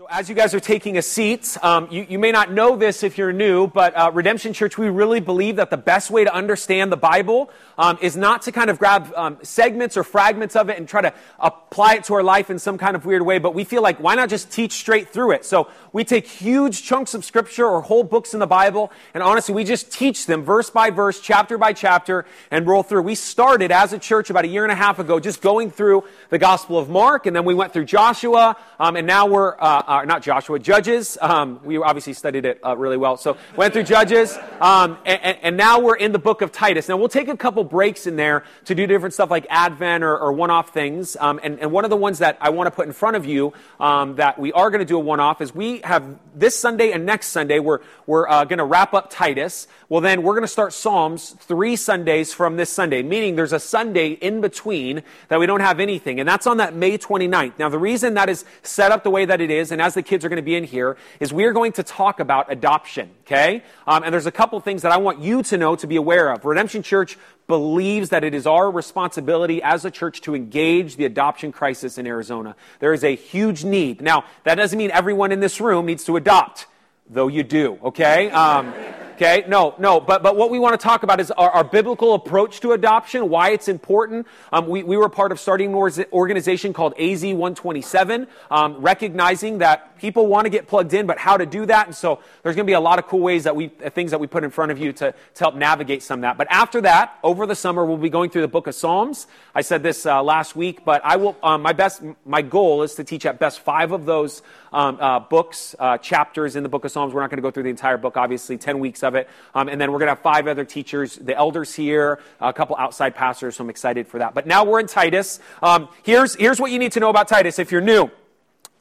So, as you guys are taking a seat, um, you, you, may not know this if you're new, but uh, Redemption Church, we really believe that the best way to understand the Bible um, is not to kind of grab um, segments or fragments of it and try to apply it to our life in some kind of weird way, but we feel like why not just teach straight through it? So, we take huge chunks of scripture or whole books in the Bible, and honestly, we just teach them verse by verse, chapter by chapter, and roll through. We started as a church about a year and a half ago just going through the Gospel of Mark, and then we went through Joshua, um, and now we're uh, not Joshua, Judges. Um, we obviously studied it uh, really well. So went through Judges, um, and, and, now we're in the book of Titus. Now we'll take a couple breaks in there to do different stuff like Advent or, or one-off things. Um, and, and, one of the ones that I want to put in front of you um, that we are going to do a one-off is we have this Sunday and next Sunday we're we're uh, going to wrap up Titus. Well, then we're going to start Psalms three Sundays from this Sunday, meaning there's a Sunday in between that we don't have anything, and that's on that May 29th. Now the reason that is set up the way that it is, and as the kids kids are going to be in here, is we are going to talk about adoption, okay? Um, and there's a couple things that I want you to know to be aware of. Redemption Church believes that it is our responsibility as a church to engage the adoption crisis in Arizona. There is a huge need. Now, that doesn't mean everyone in this room needs to adopt, though you do, okay? Um, Okay? No, no. But, but what we want to talk about is our, our biblical approach to adoption, why it's important. Um, we, we were part of starting an organization called AZ 127, um, recognizing that people want to get plugged in, but how to do that. And so there's going to be a lot of cool ways that we, things that we put in front of you to, to help navigate some of that. But after that, over the summer, we'll be going through the book of Psalms. I said this uh, last week, but I will, um, my best, my goal is to teach at best five of those um, uh, books, uh, chapters in the book of Psalms. We're not going to go through the entire book, obviously, 10 weeks of it. Um, and then we're going to have five other teachers, the elders here, a couple outside pastors, so I'm excited for that. But now we're in Titus. Um, here's, here's what you need to know about Titus if you're new.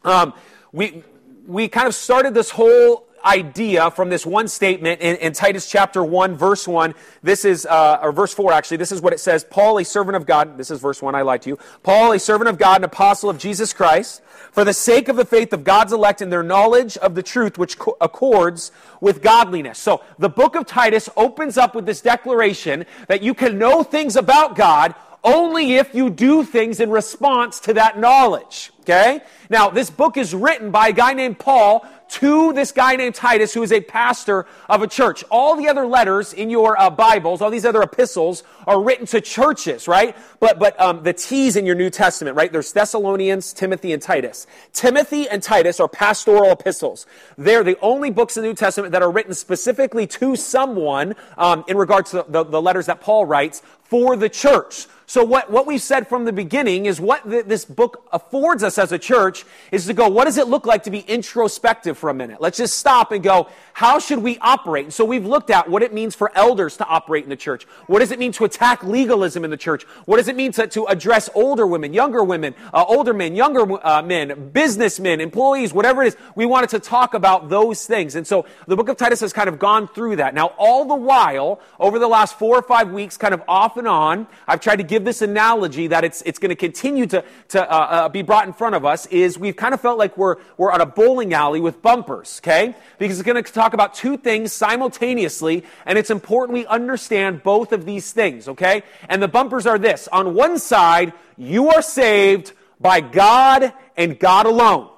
Um, we, we kind of started this whole idea from this one statement in, in, Titus chapter 1, verse 1. This is, uh, or verse 4 actually, this is what it says Paul, a servant of God, this is verse 1, I lied to you. Paul, a servant of God, an apostle of Jesus Christ, for the sake of the faith of God's elect and their knowledge of the truth which co- accords with godliness. So the book of Titus opens up with this declaration that you can know things about God only if you do things in response to that knowledge. Okay? Now, this book is written by a guy named Paul to this guy named Titus, who is a pastor of a church. All the other letters in your uh, Bibles, all these other epistles, are written to churches, right? But but um, the T's in your New Testament, right? There's Thessalonians, Timothy, and Titus. Timothy and Titus are pastoral epistles. They're the only books in the New Testament that are written specifically to someone um, in regards to the, the letters that Paul writes for the church. So what, what we've said from the beginning is what th- this book affords us as a church is to go, what does it look like to be introspective for a minute? Let's just stop and go, how should we operate? And so we've looked at what it means for elders to operate in the church. What does it mean to attack legalism in the church? What does it mean to, to address older women, younger women, uh, older men, younger uh, men, businessmen, employees, whatever it is? We wanted to talk about those things. And so the book of Titus has kind of gone through that. Now, all the while, over the last four or five weeks, kind of off and on, I've tried to give this analogy that it's, it's going to continue to, to uh, uh, be brought in front of us is we've kind of felt like we're, we're on a bowling alley with bumpers, okay? Because it's going to talk about two things simultaneously, and it's important we understand both of these things, okay? And the bumpers are this. On one side, you are saved by God and God alone.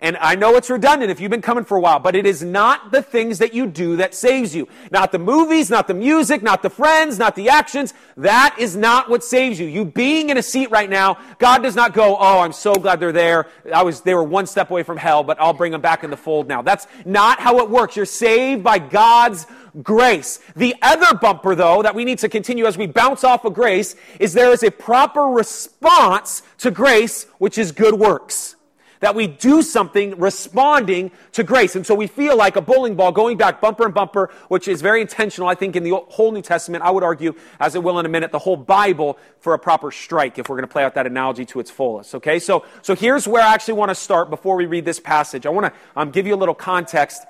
And I know it's redundant if you've been coming for a while, but it is not the things that you do that saves you. Not the movies, not the music, not the friends, not the actions. That is not what saves you. You being in a seat right now, God does not go, oh, I'm so glad they're there. I was, they were one step away from hell, but I'll bring them back in the fold now. That's not how it works. You're saved by God's grace. The other bumper, though, that we need to continue as we bounce off of grace is there is a proper response to grace, which is good works that we do something responding to grace. And so we feel like a bowling ball going back bumper and bumper, which is very intentional, I think, in the whole New Testament. I would argue, as it will in a minute, the whole Bible for a proper strike, if we're going to play out that analogy to its fullest. Okay? So, so here's where I actually want to start before we read this passage. I want to um, give you a little context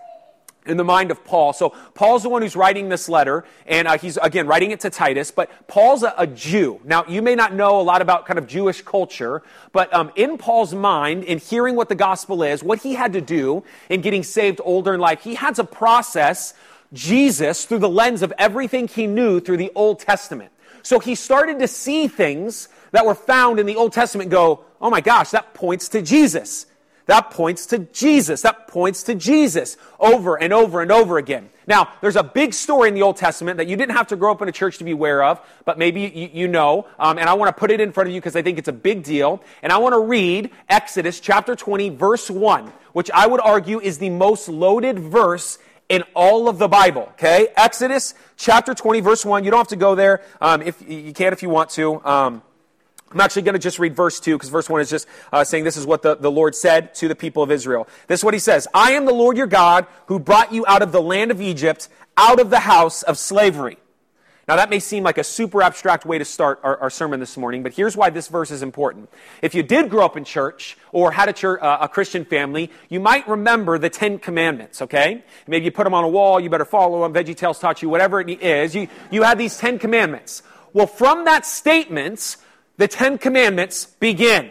in the mind of Paul. So Paul's the one who's writing this letter, and uh, he's again writing it to Titus. But Paul's a, a, Jew. Now you may not know a lot about kind of Jewish culture, but um, in Paul's mind, in hearing what the gospel is, what he had to do in getting saved older in life, he had to process Jesus through the lens of everything he knew through the Old Testament. So he started to see things that were found in the Old Testament. go, oh my gosh, that points to Jesus. That points to Jesus. That points to Jesus over and over and over again. Now, there's a big story in the Old Testament that you didn't have to grow up in a church to be aware of, but maybe you, you know. Um, and I want to put it in front of you because I think it's a big deal. And I want to read Exodus chapter 20, verse 1, which I would argue is the most loaded verse in all of the Bible. Okay? Exodus chapter 20, verse 1. You don't have to go there. Um, if you can if you want to. Um, I'm actually going to just read verse 2 because verse 1 is just uh, saying this is what the, the Lord said to the people of Israel. This is what he says I am the Lord your God who brought you out of the land of Egypt, out of the house of slavery. Now, that may seem like a super abstract way to start our, our, sermon this morning, but here's why this verse is important. If you did grow up in church or had a, church, uh, a Christian family, you might remember the Ten Commandments, okay? Maybe you put them on a wall, you better follow them, VeggieTales taught you, whatever it is. You, you had these Ten Commandments. Well, from that statement, the Ten Commandments begin.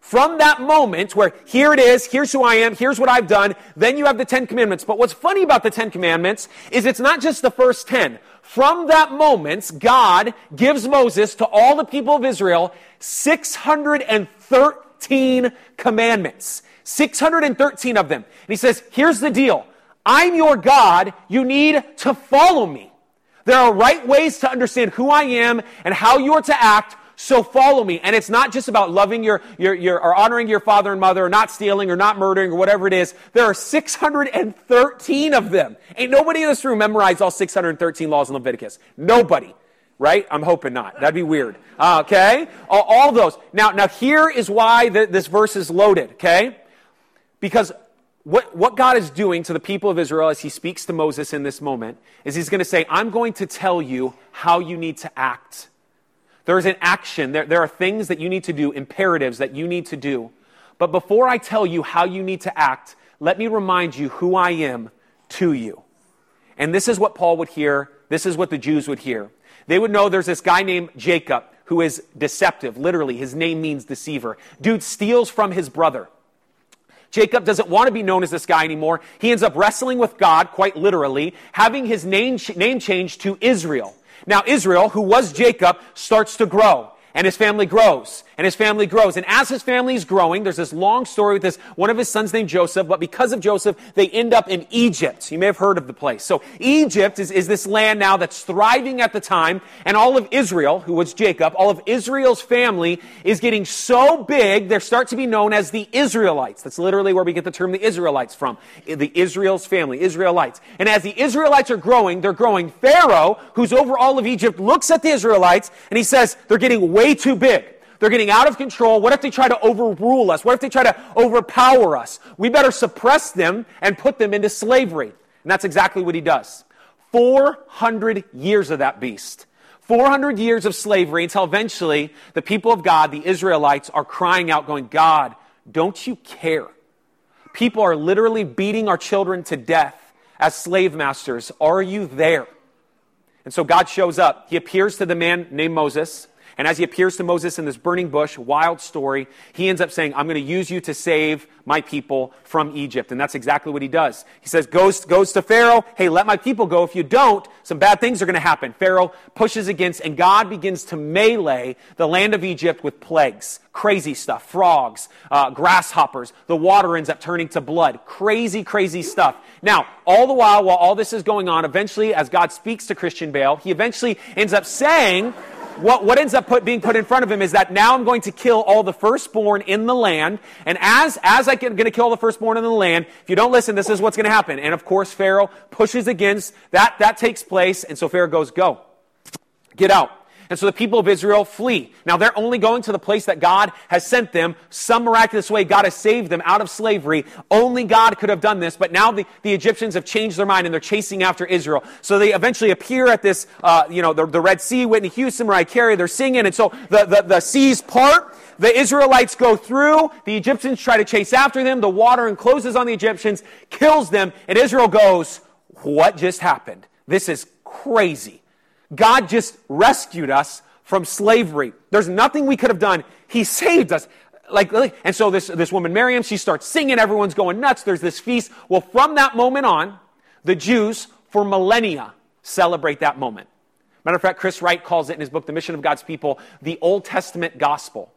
From that moment where here it is, here's who I am, here's what I've done, then you have the Ten Commandments. But what's funny about the Ten Commandments is it's not just the first ten. From that moment, God gives Moses to all the people of Israel 613 commandments. 613 of them. And he says, here's the deal. I'm your God. You need to follow me. There are right ways to understand who I am and how you are to act so follow me. And it's not just about loving your, your, your, or honoring your father and mother, or not stealing, or not murdering, or whatever it is. There are 613 of them. Ain't nobody in this room memorized all 613 laws in Leviticus. Nobody. Right? I'm hoping not. That'd be weird. Okay? All, all, those. Now, now here is why the, this verse is loaded. Okay? Because what, what God is doing to the people of Israel as he speaks to Moses in this moment is he's going to say, I'm going to tell you how you need to act. There is an action. There, there are things that you need to do, imperatives that you need to do. But before I tell you how you need to act, let me remind you who I am to you. And this is what Paul would hear. This is what the Jews would hear. They would know there's this guy named Jacob who is deceptive. Literally, his name means deceiver. Dude steals from his brother. Jacob doesn't want to be known as this guy anymore. He ends up wrestling with God, quite literally, having his name, name changed to Israel. Now, Israel, who was Jacob, starts to grow and his family grows and his family grows. And as his family is growing, there's this long story with this one of his sons named Joseph, but because of Joseph, they end up in Egypt. You may have heard of the place. So Egypt is, is this land now that's thriving at the time, and all of Israel, who was Jacob, all of Israel's family is getting so big, they start to be known as the Israelites. That's literally where we get the term the Israelites from. The Israel's family, Israelites. And as the Israelites are growing, they're growing. Pharaoh, who's over all of Egypt, looks at the Israelites and he says, they're getting way way too big. They're getting out of control. What if they try to overrule us? What if they try to overpower us? We better suppress them and put them into slavery. And that's exactly what he does. 400 years of that beast. 400 years of slavery until eventually the people of God, the Israelites, are crying out, going, God, don't you care? People are literally beating our children to death as slave masters. Are you there? And so God shows up. He appears to the man named Moses. And as he appears to Moses in this burning bush, wild story, he ends up saying, I'm going to use you to save my people from Egypt. And that's exactly what he does. He says, goes, goes to Pharaoh, hey, let my people go. If you don't, some bad things are going to happen. Pharaoh pushes against, and God begins to melee the land of Egypt with plagues. Crazy stuff. Frogs, uh, grasshoppers. The water ends up turning to blood. Crazy, crazy stuff. Now, all the while, while all this is going on, eventually, as God speaks to Christian Bale, he eventually ends up saying, what, what ends up put, being put in front of him is that now I'm going to kill all the firstborn in the land. And as, as I'm going to kill the firstborn in the land, if you don't listen, this is what's going to happen. And of course, Pharaoh pushes against that. That takes place. And so Pharaoh goes, go. Get out. And so the people of Israel flee. Now they're only going to the place that God has sent them. Some miraculous way, God has saved them out of slavery. Only God could have done this, but now the, the Egyptians have changed their mind and they're chasing after Israel. So they eventually appear at this, uh, you know, the, the Red Sea, Whitney Houston, Mariah Carey, they're singing, and so the, the, the seas part, the Israelites go through, the Egyptians try to chase after them, the water encloses on the Egyptians, kills them, and Israel goes, what just happened? This is crazy. God just rescued us from slavery. There's nothing we could have done. He saved us. Like, and so this, this woman, Miriam, she starts singing. Everyone's going nuts. There's this feast. Well, from that moment on, the Jews, for millennia, celebrate that moment. Matter of fact, Chris Wright calls it in his book, The Mission of God's People, the Old Testament gospel.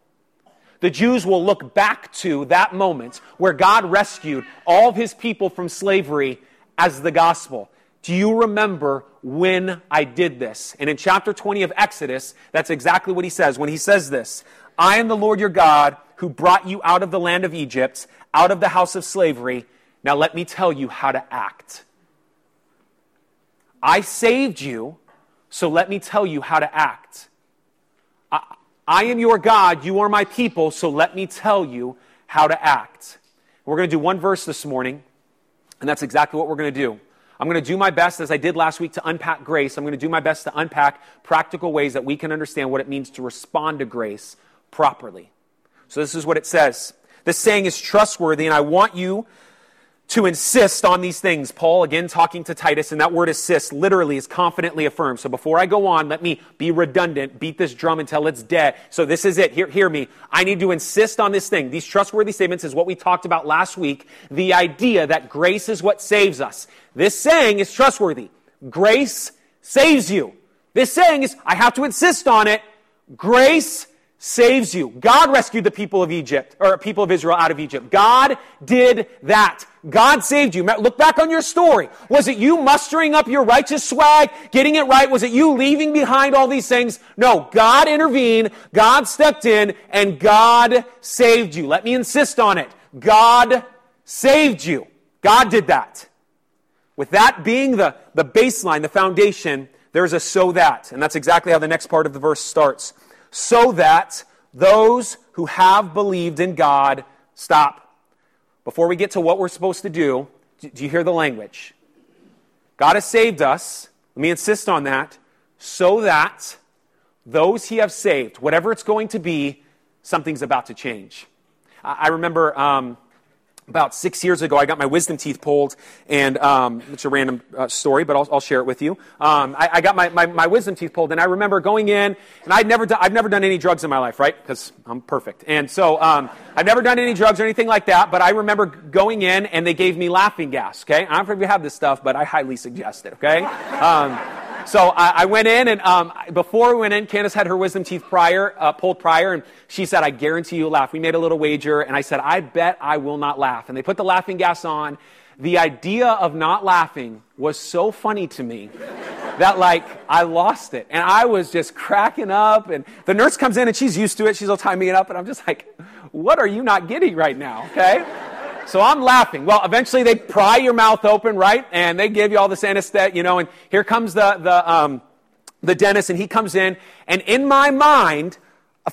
the Jews will look back to that moment where God rescued all of his people from slavery as the gospel. Do you remember when I did this? And in chapter 20 of Exodus, that's exactly what he says when he says this I am the Lord your God who brought you out of the land of Egypt, out of the house of slavery. Now let me tell you how to act. I saved you, so let me tell you how to act. I, I am your God, you are my people, so let me tell you how to act. We're going to do one verse this morning, and that's exactly what we're going to do. I'm going to do my best, as I did last week, to unpack grace. I'm going to do my best to unpack practical ways that we can understand what it means to respond to grace properly. So, this is what it says. This saying is trustworthy, and I want you to insist on these things. Paul, again, talking to Titus, and that word insist literally is confidently affirmed. So before I go on, let me be redundant, beat this drum until it's dead. So this is it. Hear, hear me. I need to insist on this thing. These trustworthy statements is what we talked about last week. The idea that grace is what saves us. This saying is trustworthy. Grace saves you. This saying is, I have to insist on it. Grace saves you. God rescued the people of Egypt, or people of Israel out of Egypt. God did that. God saved you. Look back on your story. Was it you mustering up your righteous swag, getting it right? Was it you leaving behind all these things? No, God intervened, God stepped in, and God saved you. Let me insist on it. God saved you. God did that. With that being the, the baseline, the foundation, there's a so that. And that's exactly how the next part of the verse starts so that those who have believed in God stop. Before we get to what we're supposed to do, do you hear the language? God has saved us. Let me insist on that. So that those he has saved, whatever it's going to be, something's about to change. I remember um, about six years ago, I got my wisdom teeth pulled, and um, it's a random uh, story, but I'll, I'll, share it with you. Um, I, I, got my, my, my, wisdom teeth pulled, and I remember going in, and I'd never I've never done any drugs in my life, right? Because I'm perfect. And so um, I've never done any drugs or anything like that, but I remember going in, and they gave me laughing gas, okay? I don't know if you have this stuff, but I highly suggest it, okay? So I, I, went in, and um, before we went in, Candace had her wisdom teeth prior, uh, pulled prior, and she said, I guarantee you'll laugh. We made a little wager, and I said, I bet I will not laugh. And they put the laughing gas on. The idea of not laughing was so funny to me that, like, I lost it. And I was just cracking up, and the nurse comes in, and she's used to it. She's all timing it up, and I'm just like, what are you not getting right now, okay? So I'm laughing. Well, eventually they pry your mouth open, right? And they give you all this anesthetic, you know, and here comes the, the, um, the dentist and he comes in. And in my mind,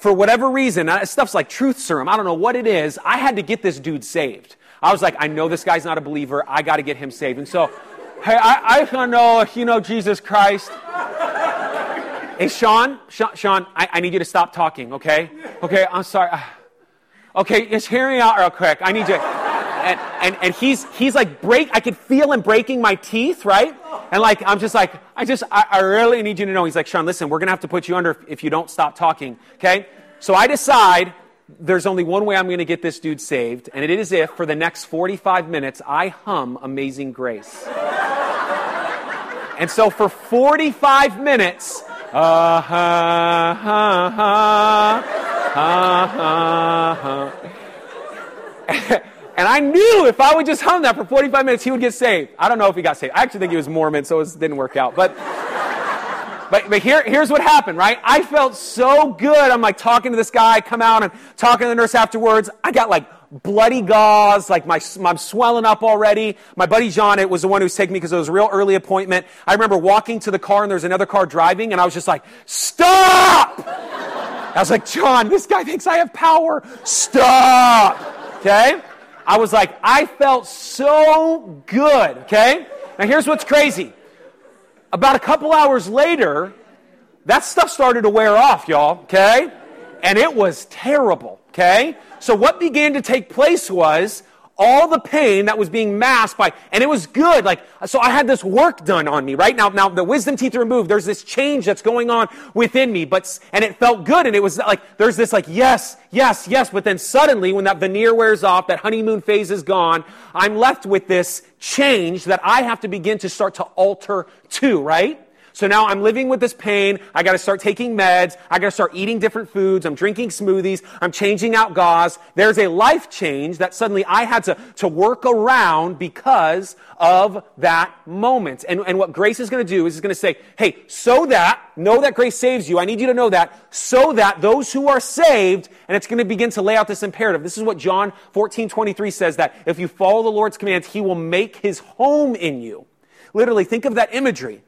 for whatever reason, uh, stuff's like truth serum. I don't know what it is. I had to get this dude saved. I was like, I know this guy's not a believer. I got to get him saved. And so, hey, I, I don't know if you know Jesus Christ. hey, Sean, Sean, Sean I, I, need you to stop talking, okay? Okay, I'm sorry. Okay, just hear me out real quick. I need you and, and, and he's, he's like break, I could feel him breaking my teeth, right? And like, I'm just like, I just, I, I really need you to know. He's like, Sean, listen, we're going to have to put you under if you don't stop talking. Okay. So I decide there's only one way I'm going to get this dude saved, and it is if for the next 45 minutes I hum Amazing Grace. and so for 45 minutes, uh, ha, ha, ha, ha, ha. And I knew if I would just hum that for 45 minutes, he would get saved. I don't know if he got saved. I actually think he was Mormon, so it didn't work out. But, but, but here, here's what happened, right? I felt so good. I'm like talking to this guy, come out and talking to the nurse afterwards. I got like bloody gauze, like my, I'm swelling up already. My buddy John, it was the one who was taking me because it was a real early appointment. I remember walking to the car and there was another car driving and I was just like, stop! I was like, John, this guy thinks I have power. Stop! Okay? I was like, I felt so good, okay? Now here's what's crazy. About a couple hours later, that stuff started to wear off, y'all, okay? And it was terrible, okay? So what began to take place was all the pain that was being masked by, and it was good. Like, so I had this work done on me, right? Now, now the wisdom teeth are removed. There's this change that's going on within me, but, and it felt good. And it was like, there's this like, yes, yes, yes. But then suddenly when that veneer wears off, that honeymoon phase is gone, I'm left with this change that I have to begin to start to alter too, right? So now I'm living with this pain. I got to start taking meds. I got to start eating different foods. I'm drinking smoothies. I'm changing out gauze. There's a life change that suddenly I had to, to work around because of that moment. And, and what grace is going to do is it's going to say, hey, so that, know that grace saves you. I need you to know that, so that those who are saved, and it's going to begin to lay out this imperative. This is what John 14, 23 says that if you follow the Lord's commands, he will make his home in you. Literally, think of that imagery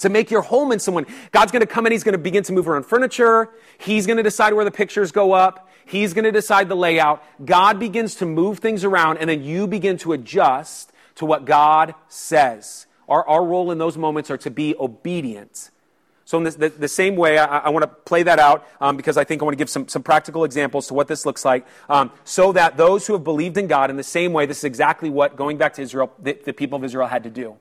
to make your home in someone. God's going to come in, He's going to begin to move around furniture. He's going to decide where the pictures go up. He's going to decide the layout. God begins to move things around, and then you begin to adjust to what God says. Our, our role in those moments are to be obedient. So, in the, the, same way, I, I want to play that out um, because I think I want to give some, some practical examples to what this looks like. Um, so that those who have believed in God, in the same way, this is exactly what, going back to Israel, the, the people of Israel had to do.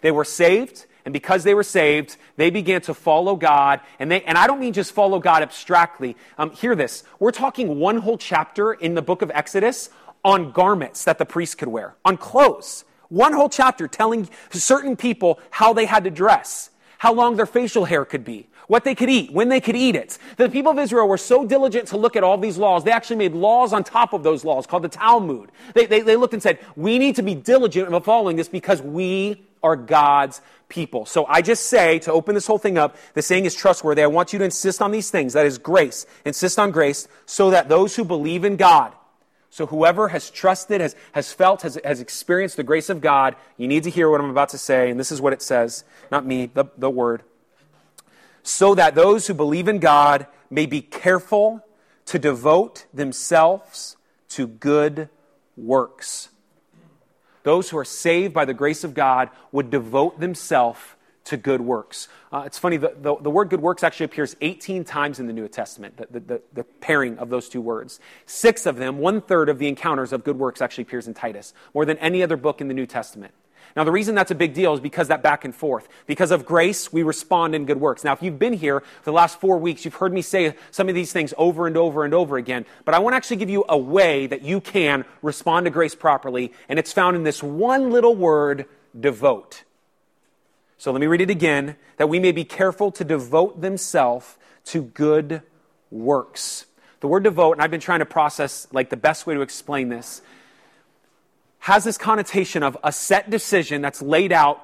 They were saved, and because they were saved, they began to follow God. And, they, and I don't mean just follow God abstractly. Um, hear this. We're talking one whole chapter in the book of Exodus on garments that the priests could wear, on clothes. One whole chapter telling certain people how they had to dress, how long their facial hair could be, what they could eat, when they could eat it. The people of Israel were so diligent to look at all these laws, they actually made laws on top of those laws called the Talmud. They, they, they looked and said, we need to be diligent about following this because we are God's people. So I just say, to open this whole thing up, the saying is trustworthy. I want you to insist on these things. That is grace. Insist on grace so that those who believe in God, so whoever has trusted, has, has felt, has, has experienced the grace of God, you need to hear what I'm about to say. And this is what it says. Not me, the, the word. So that those who believe in God may be careful to devote themselves to good works those who are saved by the grace of God would devote themselves to good works. Uh, it's funny, the, the, the, word good works actually appears 18 times in the New Testament, the, the, the pairing of those two words. Six of them, one third of the encounters of good works actually appears in Titus, more than any other book in the New Testament. Now, the reason that's a big deal is because that back and forth. Because of grace, we respond in good works. Now, if you've been here for the last four weeks, you've heard me say some of these things over and over and over again. But I want to actually give you a way that you can respond to grace properly, and it's found in this one little word, devote. So let me read it again that we may be careful to devote themselves to good works. The word devote, and I've been trying to process like the best way to explain this, has this connotation of a set decision that's laid out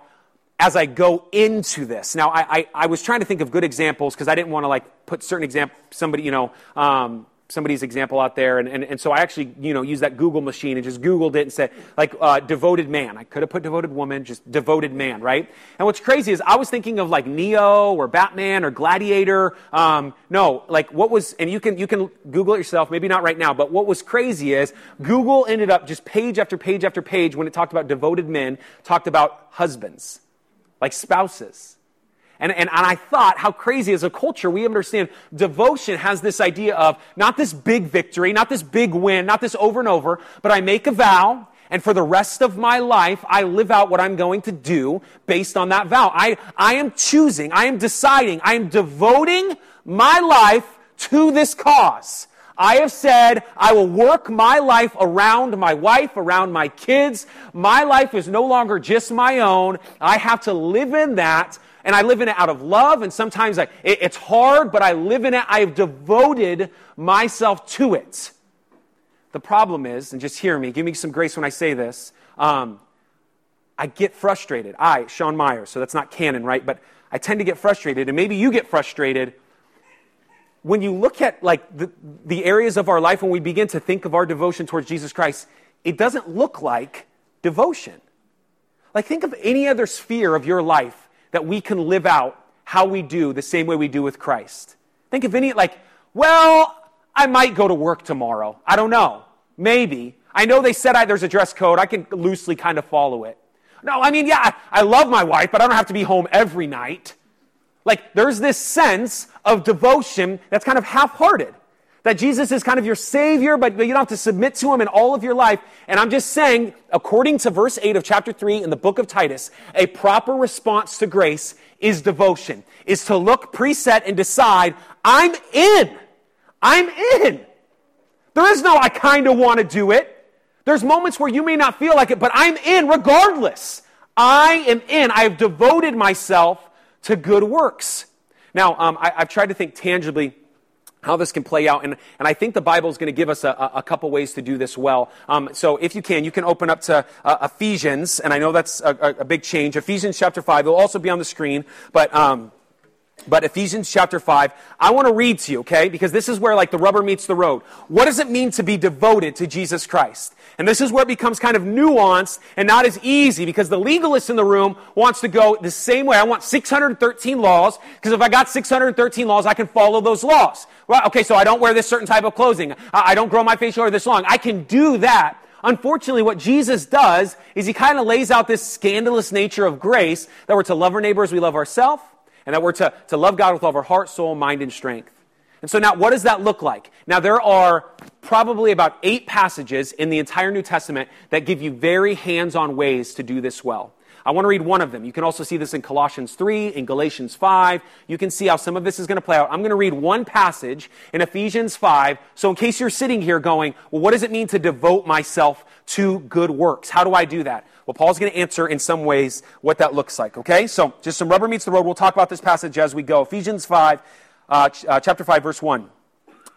as I go into this. Now, I, I, I was trying to think of good examples because I didn't want to like put certain example, somebody, you know, um, somebody's example out there. And, and, and so I actually, you know, used that Google machine and just Googled it and said, like, uh, devoted man. I could have put devoted woman, just devoted man, right? And what's crazy is I was thinking of like Neo or Batman or Gladiator. Um, no, like what was, and you can, you can Google it yourself, maybe not right now, but what was crazy is Google ended up just page after page after page when it talked about devoted men, talked about husbands, like spouses. And, and, and I thought how crazy as a culture we understand devotion has this idea of not this big victory, not this big win, not this over and over, but I make a vow and for the rest of my life, I live out what I'm going to do based on that vow. I, I am choosing, I am deciding, I am devoting my life to this cause. I have said I will work my life around my wife, around my kids. My life is no longer just my own. I have to live in that and I live in it out of love, and sometimes I, it, it's hard, but I live in it. I have devoted myself to it. The problem is, and just hear me, give me some grace when I say this. Um, I get frustrated. I, Sean Myers, so that's not canon, right? But I tend to get frustrated, and maybe you get frustrated when you look at like the, the areas of our life when we begin to think of our devotion towards Jesus Christ. It doesn't look like devotion. Like think of any other sphere of your life that we can live out how we do the same way we do with Christ. Think of any, like, well, I might go to work tomorrow. I don't know. Maybe. I know they said I, there's a dress code. I can loosely kind of follow it. No, I mean, yeah, I, I love my wife, but I don't have to be home every night. Like, there's this sense of devotion that's kind of half hearted. That Jesus is kind of your savior, but you don't have to submit to him in all of your life. And I'm just saying, according to verse 8 of chapter 3 in the book of Titus, a proper response to grace is devotion, is to look preset and decide, I'm in. I'm in. There is no, I kind of want to do it. There's moments where you may not feel like it, but I'm in regardless. I am in. I have devoted myself to good works. Now, um, I, have tried to think tangibly how this can play out. And, and I think the Bible is going to give us a, a couple ways to do this well. Um, so if you can, you can open up to uh, Ephesians, and I know that's a, a, big change. Ephesians chapter 5, it'll also be on the screen, but. Um, but Ephesians chapter 5, I want to read to you, okay? Because this is where like the rubber meets the road. What does it mean to be devoted to Jesus Christ? And this is where it becomes kind of nuanced and not as easy because the legalist in the room wants to go the same way. I want 613 laws because if I got 613 laws, I can follow those laws. Well, okay, so I don't wear this certain type of clothing. I don't grow my facial hair this long. I can do that. Unfortunately, what Jesus does is he kind of lays out this scandalous nature of grace that we're to love our neighbor as we love ourselves and that we're to, to love God with all of our heart, soul, mind, and strength. And so now, what does that look like? Now, there are probably about eight passages in the entire New Testament that give you very hands on ways to do this well. I want to read one of them. You can also see this in Colossians 3, in Galatians 5. You can see how some of this is going to play out. I'm going to read one passage in Ephesians 5. So, in case you're sitting here going, well, what does it mean to devote myself to good works? How do I do that? Well, Paul's going to answer in some ways what that looks like, okay? So, just some rubber meets the road. We'll talk about this passage as we go. Ephesians 5, uh, ch- uh, chapter 5, verse 1.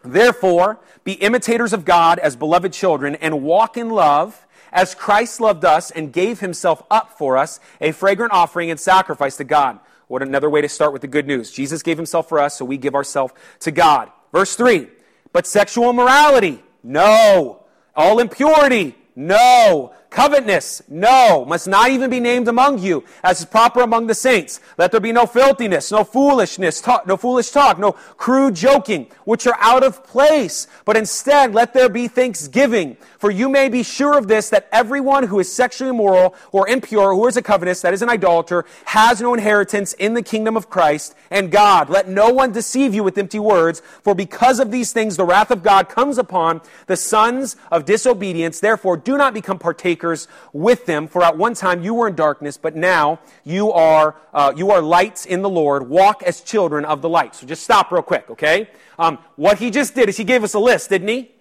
Therefore, be imitators of God as beloved children and walk in love as Christ loved us and gave himself up for us, a fragrant offering and sacrifice to God. What another way to start with the good news. Jesus gave himself for us, so we give ourselves to God. Verse 3. But sexual morality, no. All impurity, no. Covetousness, no, must not even be named among you, as is proper among the saints. Let there be no filthiness, no foolishness, talk, no foolish talk, no crude joking, which are out of place. But instead, let there be thanksgiving. For you may be sure of this, that everyone who is sexually immoral or impure, who is a covetous, that is an idolater, has no inheritance in the kingdom of Christ and God. Let no one deceive you with empty words, for because of these things, the wrath of God comes upon the sons of disobedience. Therefore, do not become partakers partakers with them. For at one time you were in darkness, but now you are, uh, you are lights in the Lord. Walk as children of the light. So just stop real quick, okay? Um, what he just did is he gave us a list, didn't he?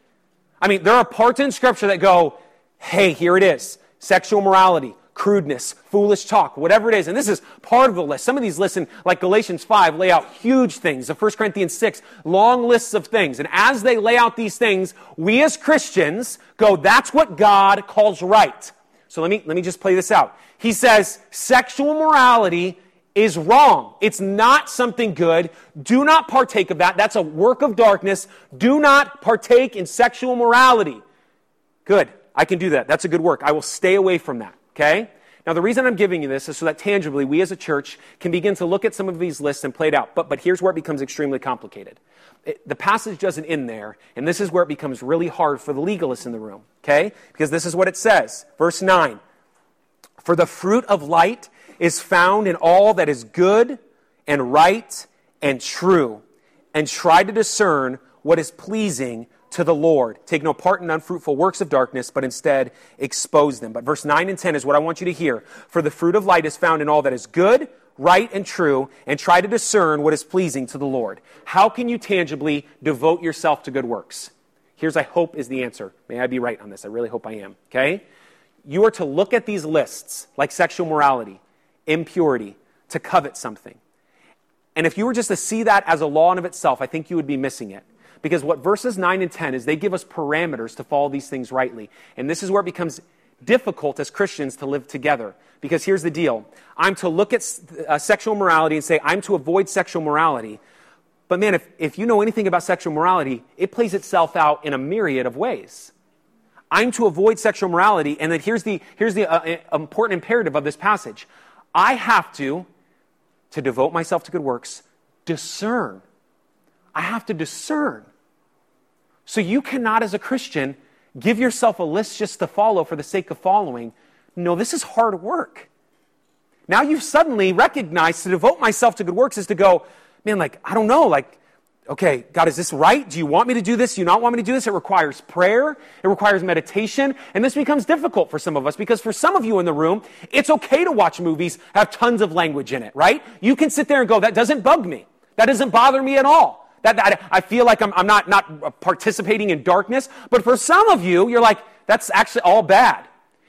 I mean, there are parts in Scripture that go, hey, here it is. Sexual morality, crudeness, foolish talk, whatever it is. And this is part of the list. Some of these lists, in, like Galatians 5, lay out huge things. The 1 Corinthians 6, long lists of things. And as they lay out these things, we as Christians go, that's what God calls right. So let me, let me just play this out. He says, sexual morality is wrong. It's not something good. Do not partake of that. That's a work of darkness. Do not partake in sexual morality. Good. I can do that. That's a good work. I will stay away from that. Okay? Now, the reason I'm giving you this is so that tangibly we as a church can begin to look at some of these lists and play it out. But, but here's where it becomes extremely complicated. It, the passage doesn't end there, and this is where it becomes really hard for the legalists in the room. Okay? Because this is what it says. Verse 9 For the fruit of light is found in all that is good and right and true, and try to discern what is pleasing to the Lord. Take no part in unfruitful works of darkness, but instead expose them. But verse 9 and 10 is what I want you to hear. For the fruit of light is found in all that is good, right, and true, and try to discern what is pleasing to the Lord. How can you tangibly devote yourself to good works? Here's, I hope, is the answer. May I be right on this? I really hope I am. Okay? You are to look at these lists, like sexual morality, impurity, to covet something. And if you were just to see that as a law in of itself, I think you would be missing it. Because what verses 9 and 10 is they give us parameters to follow these things rightly. And this is where it becomes difficult as Christians to live together. Because here's the deal I'm to look at uh, sexual morality and say, I'm to avoid sexual morality. But man, if, if you know anything about sexual morality, it plays itself out in a myriad of ways. I'm to avoid sexual morality, and then here's the, here's the uh, uh important imperative of this passage I have to, to devote myself to good works, discern. I have to discern. So you cannot, as a Christian, give yourself a list just to follow for the sake of following. No, this is hard work. Now you've suddenly recognized to devote myself to good works is to go, man, like, I don't know, like, okay, God, is this right? Do you want me to do this? Do you not want me to do this? It requires prayer. It requires meditation. And this becomes difficult for some of us because for some of you in the room, it's okay to watch movies have tons of language in it, right? You can sit there and go, that doesn't bug me. That doesn't bother me at all. That, that I feel like I'm, I'm not, not participating in darkness. But for some of you, you're like, that's actually all bad.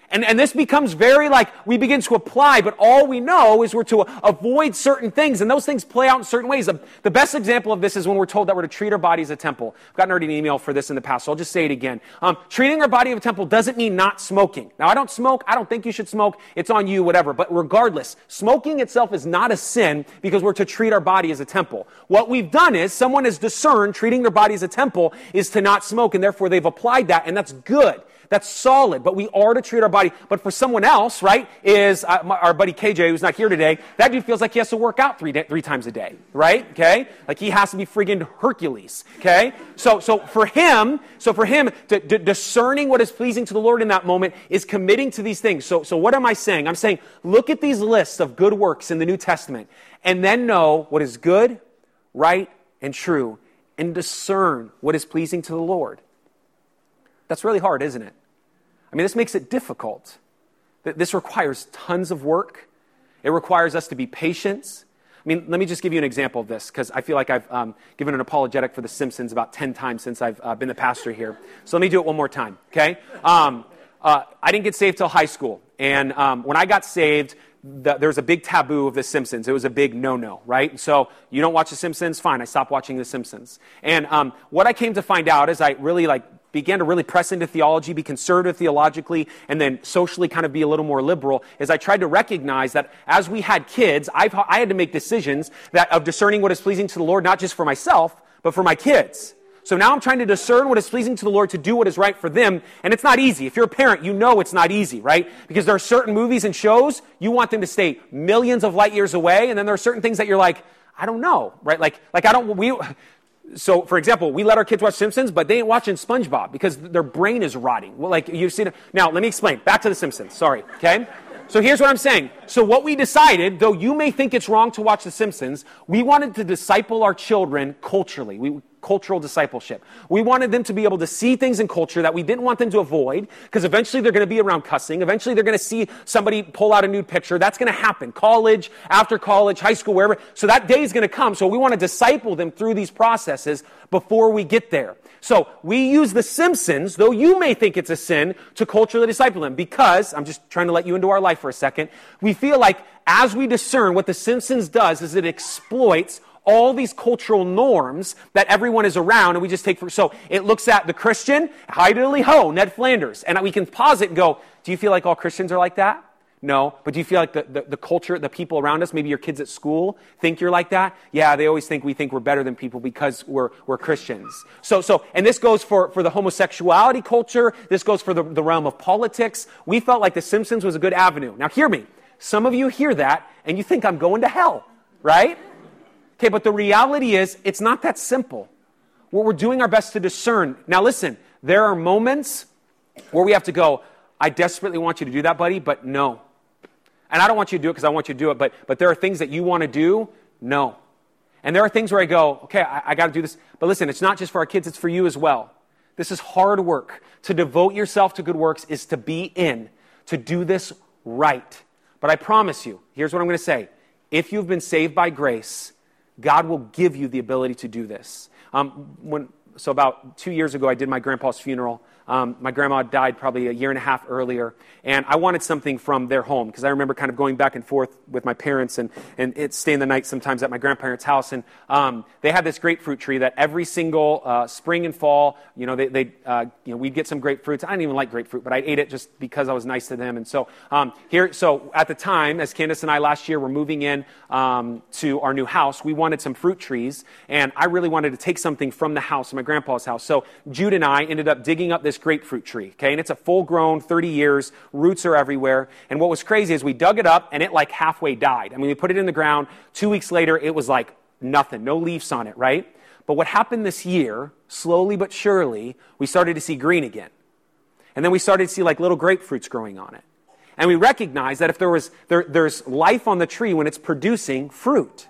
And, and this becomes very like we begin to apply, but all we know is we're to avoid certain things, and those things play out in certain ways. The, best example of this is when we're told that we're to treat our body as a temple. I've gotten already an email for this in the past, so I'll just say it again. Um, treating our body as a temple doesn't mean not smoking. Now, I don't smoke. I don't think you should smoke. It's on you, whatever. But regardless, smoking itself is not a sin because we're to treat our body as a temple. What we've done is someone has discerned treating their body as a temple is to not smoke, and therefore they've applied that, and that's good. That's solid, but we are to treat our body. But for someone else, right, is uh, my, our buddy KJ, who's not here today, that dude feels like he has to work out three, day, three times a day, right? Okay? Like he has to be friggin' Hercules, okay? So, so for him, so for him, to, to discerning what is pleasing to the Lord in that moment is committing to these things. So, so what am I saying? I'm saying, look at these lists of good works in the New Testament and then know what is good, right, and true, and discern what is pleasing to the Lord. That's really hard, isn't it? I mean, this makes it difficult. This requires tons of work. It requires us to be patient. I mean, let me just give you an example of this because I feel like I've um, given an apologetic for The Simpsons about 10 times since I've uh, been the pastor here. So let me do it one more time, okay? Um, uh, I didn't get saved till high school. And um, when I got saved, the, there was a big taboo of The Simpsons. It was a big no no, right? So you don't watch The Simpsons? Fine, I stopped watching The Simpsons. And um, what I came to find out is I really like began to really press into theology, be conservative theologically, and then socially kind of be a little more liberal, is I tried to recognize that as we had kids, I've, I had to make decisions that of discerning what is pleasing to the Lord, not just for myself, but for my kids. So now I'm trying to discern what is pleasing to the Lord to do what is right for them. And it's not easy. If you're a parent, you know it's not easy, right? Because there are certain movies and shows you want them to stay millions of light years away. And then there are certain things that you're like, I don't know, right? Like, like I don't, we, so, for example, we let our kids watch Simpsons, but they ain't watching SpongeBob because their brain is rotting. Well, like you've see. Now, let me explain. Back to the Simpsons. Sorry. Okay. So here's what I'm saying. So what we decided, though you may think it's wrong to watch The Simpsons, we wanted to disciple our children culturally. We cultural discipleship. We wanted them to be able to see things in culture that we didn't want them to avoid, because eventually they're going to be around cussing. Eventually they're going to see somebody pull out a nude picture. That's going to happen. College, after college, high school, wherever. So that day is going to come. So we want to disciple them through these processes before we get there. So we use The Simpsons, though you may think it's a sin, to culturally disciple them because, I'm just trying to let you into our life for a second, we feel like as we discern what The Simpsons does is it exploits all these cultural norms that everyone is around, and we just take for, so it looks at the Christian, hi ho, Ned Flanders, and we can pause it and go, do you feel like all Christians are like that? No. But do you feel like the, the, the, culture, the people around us, maybe your kids at school, think you're like that? Yeah, they always think we think we're better than people because we're, we're Christians. So, so, and this goes for, for the homosexuality culture. This goes for the, the realm of politics. We felt like The Simpsons was a good avenue. Now, hear me. Some of you hear that and you think I'm going to hell, right? Okay, but the reality is, it's not that simple. What we're doing our best to discern. Now, listen, there are moments where we have to go, I desperately want you to do that, buddy, but no. And I don't want you to do it because I want you to do it, but, but there are things that you want to do, no. And there are things where I go, okay, I, I got to do this. But listen, it's not just for our kids, it's for you as well. This is hard work. To devote yourself to good works is to be in, to do this right. But I promise you, here's what I'm going to say. If you've been saved by grace, God will give you the ability to do this. Um, when, so, about two years ago, I did my grandpa's funeral. Um, my grandma died probably a year and a half earlier, and I wanted something from their home because I remember kind of going back and forth with my parents and, and it, staying the night sometimes at my grandparents' house. And um, they had this grapefruit tree that every single uh, spring and fall, you know, they, they uh, you know, we'd get some grapefruits. I didn't even like grapefruit, but I ate it just because I was nice to them. And so um, here, so at the time, as Candace and I last year were moving in um, to our new house, we wanted some fruit trees, and I really wanted to take something from the house, my grandpa's house. So Jude and I ended up digging up this this grapefruit tree, okay? And it's a full grown, 30 years, roots are everywhere. And what was crazy is we dug it up and it like halfway died. I mean, we put it in the ground. Two weeks later, it was like nothing, no leaves on it, right? But what happened this year, slowly but surely, we started to see green again. And then we started to see like little grapefruits growing on it. And we recognized that if there was, there, there's life on the tree when it's producing fruit.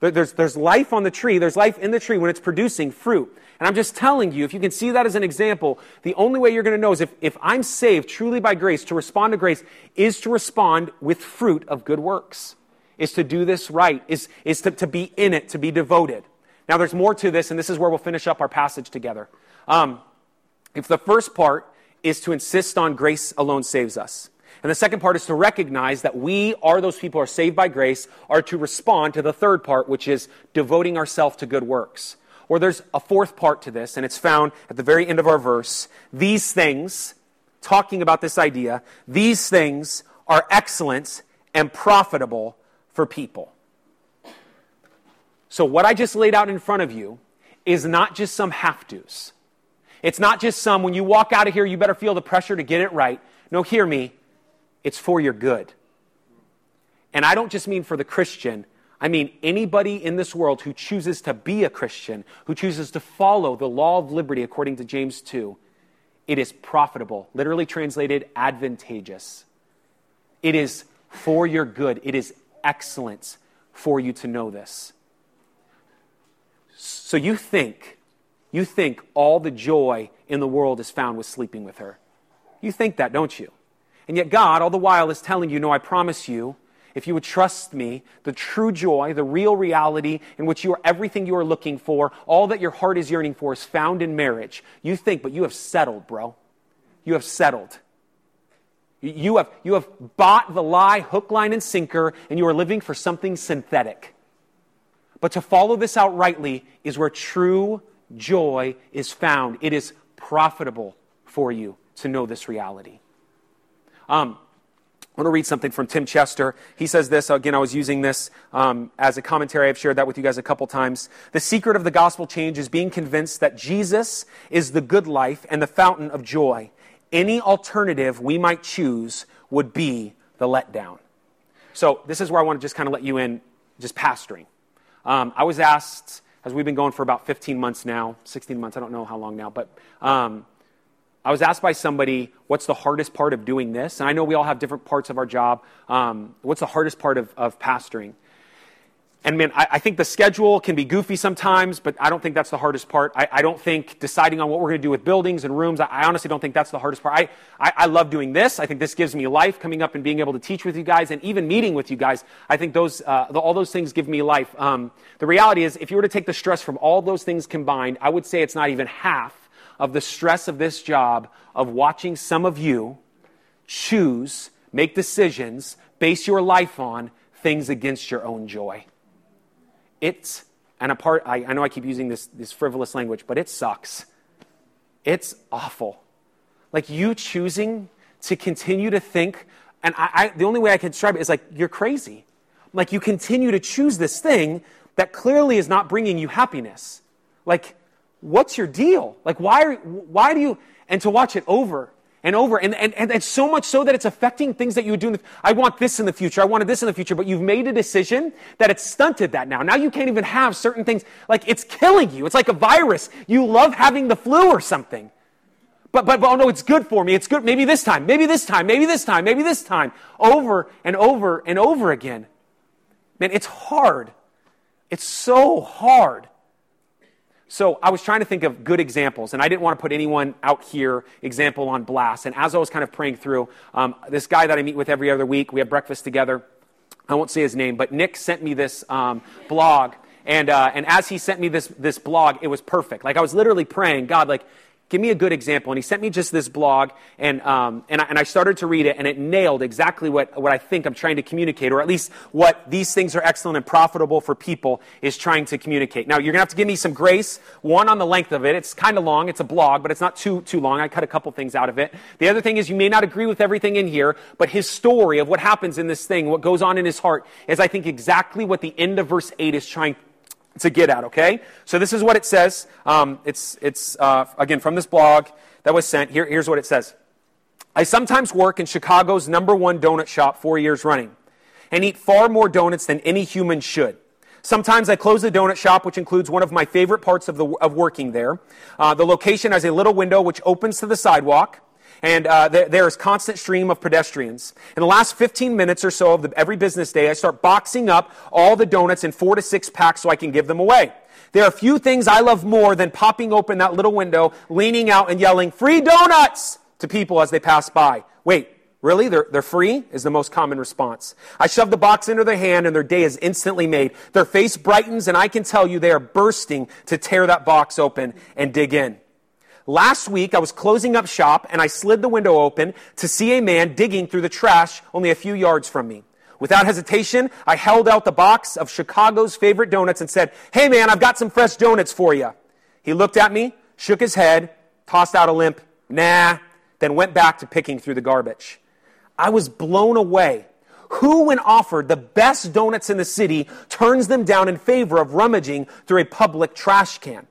There's, there's life on the tree, there's life in the tree when it's producing fruit. And I'm just telling you, if you can see that as an example, the only way you're going to know is if, if I'm saved truly by grace, to respond to grace is to respond with fruit of good works, is to do this right, is, is to, to be in it, to be devoted. Now, there's more to this, and this is where we'll finish up our passage together. Um, if the first part is to insist on grace alone saves us. And the second part is to recognize that we are those people who are saved by grace, are to respond to the third part, which is devoting ourselves to good works. Or there's a fourth part to this, and it's found at the very end of our verse. These things, talking about this idea, these things are excellent and profitable for people. So, what I just laid out in front of you is not just some have tos. It's not just some, when you walk out of here, you better feel the pressure to get it right. No, hear me. It's for your good. And I don't just mean for the Christian, I mean anybody in this world who chooses to be a Christian, who chooses to follow the law of liberty according to James 2. It is profitable, literally translated advantageous. It is for your good. It is excellent for you to know this. So you think, you think all the joy in the world is found with sleeping with her. You think that, don't you? And yet God, all the while, is telling you, no, I promise you, if you would trust me, the true joy, the real reality in which you are everything you are looking for, all that your heart is yearning for is found in marriage. You think, but you have settled, bro. You have settled. You have, you have bought the lie hook, line, and sinker, and you are living for something synthetic. But to follow this out rightly is where true joy is found. It is profitable for you to know this reality. Um, I want to read something from Tim Chester. He says this. Again, I was using this um, as a commentary. I've shared that with you guys a couple times. The secret of the gospel change is being convinced that Jesus is the good life and the fountain of joy. Any alternative we might choose would be the letdown. So, this is where I want to just kind of let you in, just pastoring. Um, I was asked, as we've been going for about 15 months now, 16 months, I don't know how long now, but um, I was asked by somebody, what's the hardest part of doing this? And I know we all have different parts of our job. Um, what's the hardest part of, of pastoring? And man, I, I, think the schedule can be goofy sometimes, but I don't think that's the hardest part. I, I don't think deciding on what we're going to do with buildings and rooms, I, I honestly don't think that's the hardest part. I, I, love doing this. I think this gives me life, coming up and being able to teach with you guys and even meeting with you guys. I think those, uh, the, all those things give me life. Um, the reality is, if you were to take the stress from all those things combined, I would say it's not even half of the stress of this job of watching some of you choose, make decisions, base your life on things against your own joy. It's, and a part, I, I know I keep using this, this frivolous language, but it sucks. It's awful. Like you choosing to continue to think, and I, I, the only way I can describe it is like, you're crazy. Like you continue to choose this thing that clearly is not bringing you happiness. Like, what's your deal? Like, why, are, why do you, and to watch it over and over. And, and, and, so much so that it's affecting things that you would do. In the, I want this in the future. I wanted this in the future. But you've made a decision that it's stunted that now. Now you can't even have certain things. Like it's killing you. It's like a virus. You love having the flu or something. But, but, but, oh no, it's good for me. It's good. Maybe this time. Maybe this time. Maybe this time. Maybe this time. Over and over and over again. Man, it's hard. It's so hard so I was trying to think of good examples, and I didn't want to put anyone out here example on blast. And as I was kind of praying through, um, this guy that I meet with every other week, we have breakfast together. I won't say his name, but Nick sent me this um, blog. And, uh, and as he sent me this, this blog, it was perfect. Like I was literally praying, God, like, give me a good example. And he sent me just this blog, and, um, and, I, and I started to read it, and it nailed exactly what, what I think I'm trying to communicate, or at least what these things are excellent and profitable for people is trying to communicate. Now, you're going to have to give me some grace, one on the length of it. It's kind of long. It's a blog, but it's not too, too long. I cut a couple things out of it. The other thing is you may not agree with everything in here, but his story of what happens in this thing, what goes on in his heart, is I think exactly what the end of verse 8 is trying to get at, okay? So this is what it says. Um, it's, it's uh, again, from this blog that was sent. Here, here's what it says. I sometimes work in Chicago's number one donut shop four years running and eat far more donuts than any human should. Sometimes I close the donut shop, which includes one of my favorite parts of, the, of working there. Uh, the location has a little window which opens to the sidewalk and uh, there, is constant stream of pedestrians. In the last 15 minutes or so of the, every business day, I start boxing up all the donuts in four to six packs so I can give them away. There are few things I love more than popping open that little window, leaning out and yelling, free donuts to people as they pass by. Wait, Really? They're, they're free? Is the most common response. I shove the box into their hand and their day is instantly made. Their face brightens and I can tell you they are bursting to tear that box open and dig in. Last week, I was closing up shop and I slid the window open to see a man digging through the trash only a few yards from me. Without hesitation, I held out the box of Chicago's favorite donuts and said, Hey man, I've got some fresh donuts for you. He looked at me, shook his head, tossed out a limp, nah, then went back to picking through the garbage. I was blown away. Who, when offered the best donuts in the city, turns them down in favor of rummaging through a public trash can?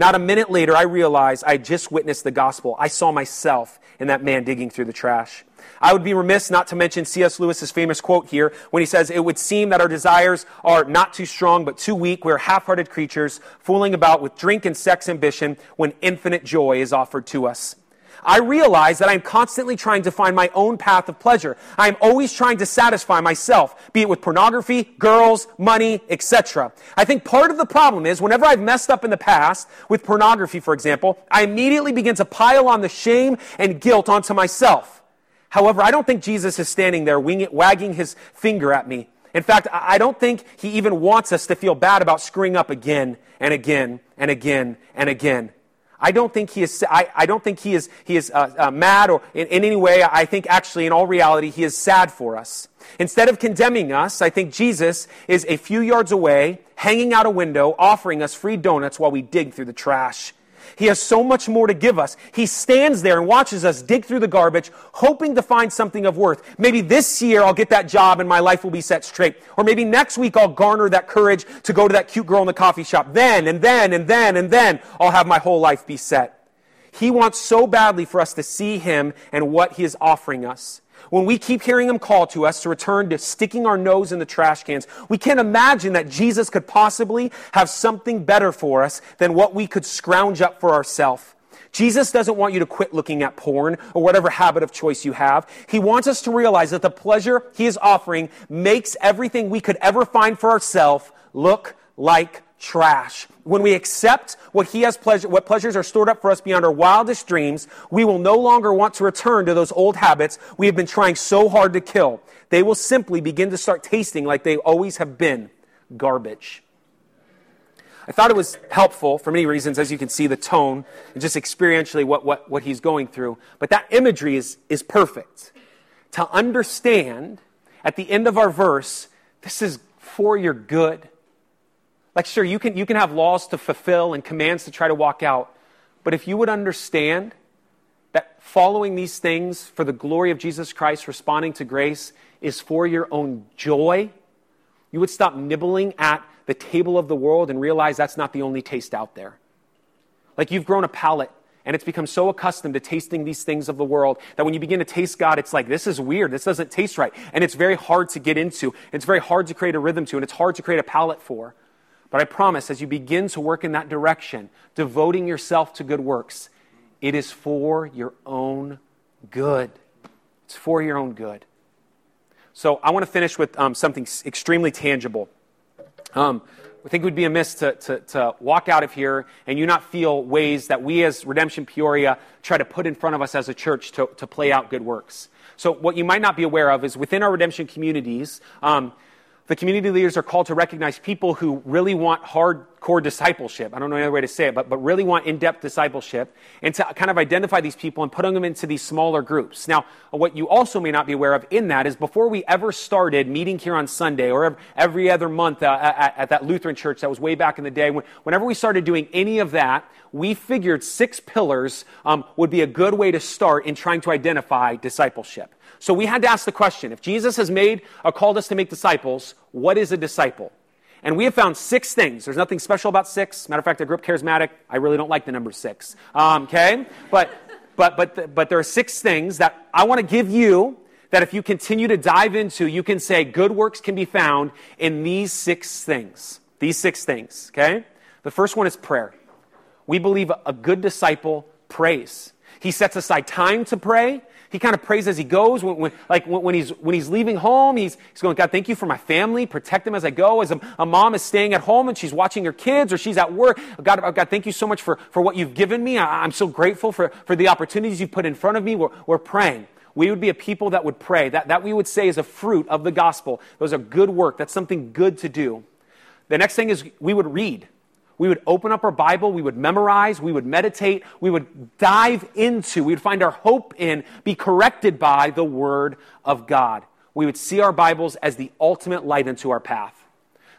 Not a minute later, I realized I just witnessed the gospel. I saw myself in that man digging through the trash. I would be remiss not to mention C.S. Lewis's famous quote here when he says, It would seem that our desires are not too strong but too weak. We're half hearted creatures fooling about with drink and sex ambition when infinite joy is offered to us. I realize that I'm constantly trying to find my own path of pleasure. I'm always trying to satisfy myself, be it with pornography, girls, money, etc. I think part of the problem is whenever I've messed up in the past, with pornography, for example, I immediately begin to pile on the shame and guilt onto myself. However, I don't think Jesus is standing there wagging his finger at me. In fact, I don't think he even wants us to feel bad about screwing up again and again and again and again. I don't think he is, I, I don't think he is, he is uh, uh, mad or in, in any way. I think actually, in all reality, he is sad for us. Instead of condemning us, I think Jesus is a few yards away, hanging out a window, offering us free donuts while we dig through the trash. He has so much more to give us. He stands there and watches us dig through the garbage, hoping to find something of worth. Maybe this year I'll get that job and my life will be set straight. Or maybe next week I'll garner that courage to go to that cute girl in the coffee shop. Then and then and then and then I'll have my whole life be set. He wants so badly for us to see him and what he is offering us. When we keep hearing him call to us to return to sticking our nose in the trash cans, we can't imagine that Jesus could possibly have something better for us than what we could scrounge up for ourselves. Jesus doesn't want you to quit looking at porn or whatever habit of choice you have. He wants us to realize that the pleasure he is offering makes everything we could ever find for ourselves look like trash. When we accept what he has pleasure, what pleasures are stored up for us beyond our wildest dreams, we will no longer want to return to those old habits we have been trying so hard to kill. They will simply begin to start tasting like they always have been garbage. I thought it was helpful for many reasons, as you can see the tone and just experientially what, what, what he's going through. But that imagery is, is perfect. To understand at the end of our verse, this is for your good. Like, sure, you can, you can have laws to fulfill and commands to try to walk out, but if you would understand that following these things for the glory of Jesus Christ, responding to grace, is for your own joy, you would stop nibbling at the table of the world and realize that's not the only taste out there. Like you've grown a palate and it's become so accustomed to tasting these things of the world that when you begin to taste God, it's like, this is weird. This doesn't taste right. And it's very hard to get into. It's very hard to create a rhythm to, and it's hard to create a palate for. But I promise, as you begin to work in that direction, devoting yourself to good works, it is for your own good. It's for your own good. So I want to finish with um, something extremely tangible. Um, I think it would be amiss to, to, to, walk out of here and you not feel ways that we as Redemption Peoria try to put in front of us as a church to, to play out good works. So, what you might not be aware of is within our redemption communities, um, the community leaders are called to recognize people who really want hardcore discipleship. I don't know any other way to say it, but, but really want in depth discipleship and to kind of identify these people and putting them into these smaller groups. Now, what you also may not be aware of in that is before we ever started meeting here on Sunday or every other month uh, at, at, that Lutheran church that was way back in the day, whenever we started doing any of that, we figured six pillars um, would be a good way to start in trying to identify discipleship. So we had to ask the question if Jesus has made or called us to make disciples, what is a disciple? And we have found six things. There's nothing special about six. Matter of fact, I grew up charismatic. I really don't like the number six. Um, okay? But, but, but, but there are six things that I want to give you that if you continue to dive into, you can say good works can be found in these six things. These six things, okay? The first one is prayer. We believe a good disciple prays. He sets aside time to pray. He kind of prays as he goes. When, when like when, he's, when he's leaving home, he's, he's going, God, thank you for my family. Protect them as I go. As a, a mom is staying at home and she's watching her kids or she's at work. God, oh, God thank you so much for, for what you've given me. I, am so grateful for, for the opportunities you've put in front of me. We're, we're praying. We would be a people that would pray. That, that we would say is a fruit of the gospel. Those are good work. That's something good to do. The next thing is we would read. We would open up our Bible, we would memorize, we would meditate, we would dive into, we would find our hope in, be corrected by the Word of God. We would see our Bibles as the ultimate light into our path.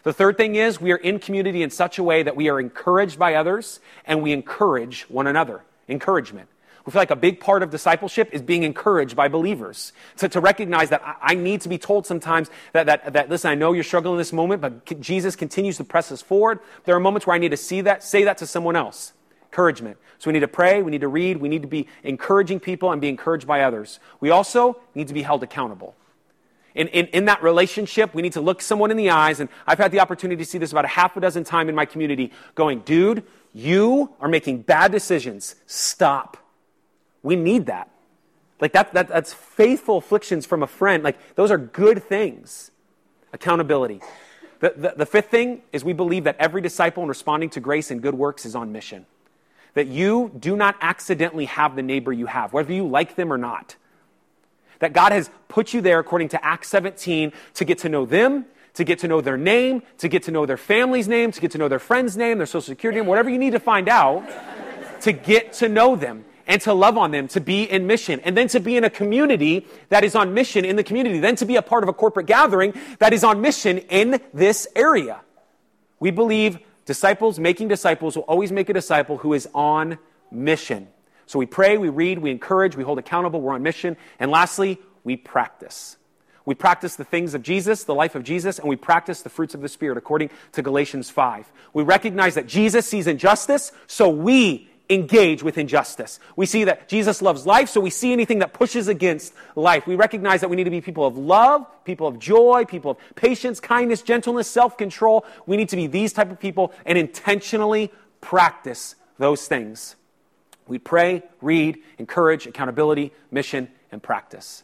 The third thing is we are in community in such a way that we are encouraged by others and we encourage one another. Encouragement. We feel like a big part of discipleship is being encouraged by believers to, to recognize that I, I need to be told sometimes that, that, that, listen, I know you're struggling in this moment, but Jesus continues to press us forward. There are moments where I need to see that, say that to someone else. Encouragement. So we need to pray, we need to read, we need to be encouraging people and be encouraged by others. We also need to be held accountable. In, in, in, that relationship, we need to look someone in the eyes, and I've had the opportunity to see this about a half a dozen times in my community, going, dude, you are making bad decisions. Stop. We need that. Like that, that, that's faithful afflictions from a friend. Like those are good things. Accountability. The, the, the fifth thing is we believe that every disciple in responding to grace and good works is on mission. That you do not accidentally have the neighbor you have, whether you like them or not. That God has put you there, according to Acts 17, to get to know them, to get to know their name, to get to know their family's name, to get to know their friend's name, their social security name, whatever you need to find out, to get to know them and to love on them, to be in mission, and then to be in a community that is on mission in the community, then to be a part of a corporate gathering that is on mission in this area. We believe disciples making disciples will always make a disciple who is on mission. So we pray, we read, we encourage, we hold accountable, we're on mission. And lastly, we practice. We practice the things of Jesus, the life of Jesus, and we practice the fruits of the Spirit according to Galatians 5. We recognize that Jesus sees injustice, so we engage with injustice. We see that Jesus loves life, so we see anything that pushes against life. We recognize that we need to be people of love, people of joy, people of patience, kindness, gentleness, self-control. We need to be these type of people and intentionally practice those things. We pray, read, encourage, accountability, mission, and practice.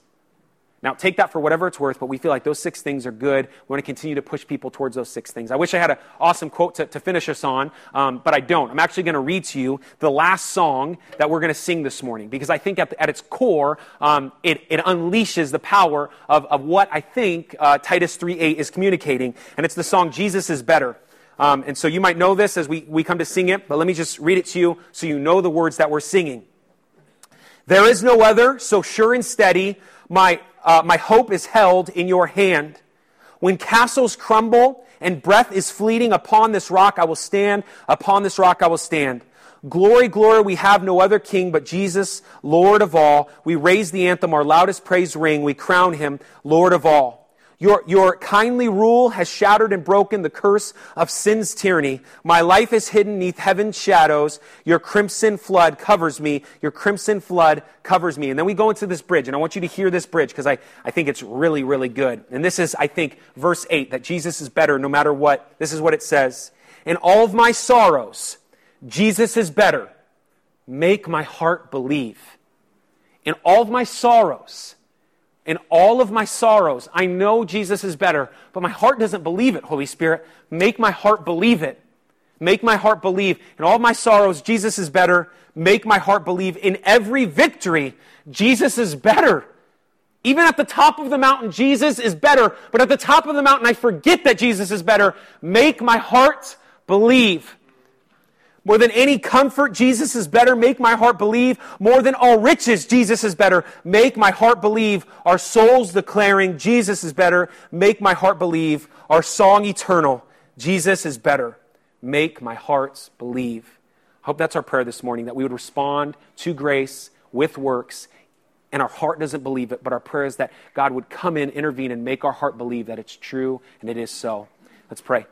Now, take that for whatever it's worth, but we feel like those six things are good. We want to continue to push people towards those six things. I wish I had an awesome quote to, to finish us on, um, but I don't. I'm actually going to read to you the last song that we're going to sing this morning because I think at, at its core, um, it, it, unleashes the power of, of what I think uh, Titus 3.8 is communicating, and it's the song Jesus is Better. Um, and so you might know this as we, we come to sing it, but let me just read it to you so you know the words that we're singing. There is no other so sure and steady. My uh, my hope is held in your hand. When castles crumble and breath is fleeting upon this rock, I will stand. Upon this rock, I will stand. Glory, glory, we have no other king but Jesus, Lord of all. We raise the anthem, our loudest praise ring. We crown him Lord of all. Your, your kindly rule has shattered and broken the curse of sin's tyranny. My life is hidden neath heaven's shadows. Your crimson flood covers me. Your crimson flood covers me. And then we go into this bridge, and I want you to hear this bridge because I, I think it's really, really good. And this is, I think, verse 8 that Jesus is better no matter what. This is what it says. In all of my sorrows, Jesus is better. Make my heart believe. In all of my sorrows, in all of my sorrows, I know Jesus is better, but my heart doesn't believe it, Holy Spirit. Make my heart believe it. Make my heart believe. In all my sorrows, Jesus is better. Make my heart believe. In every victory, Jesus is better. Even at the top of the mountain, Jesus is better. But at the top of the mountain, I forget that Jesus is better. Make my heart believe. More than any comfort, Jesus is better. Make my heart believe. More than all riches, Jesus is better. Make my heart believe. Our souls declaring Jesus is better. Make my heart believe. Our song eternal. Jesus is better. Make my hearts believe. I hope that's our prayer this morning, that we would respond to grace with works, and our heart doesn't believe it, but our prayer is that God would come in, intervene, and make our heart believe that it's true and it is so. Let's pray.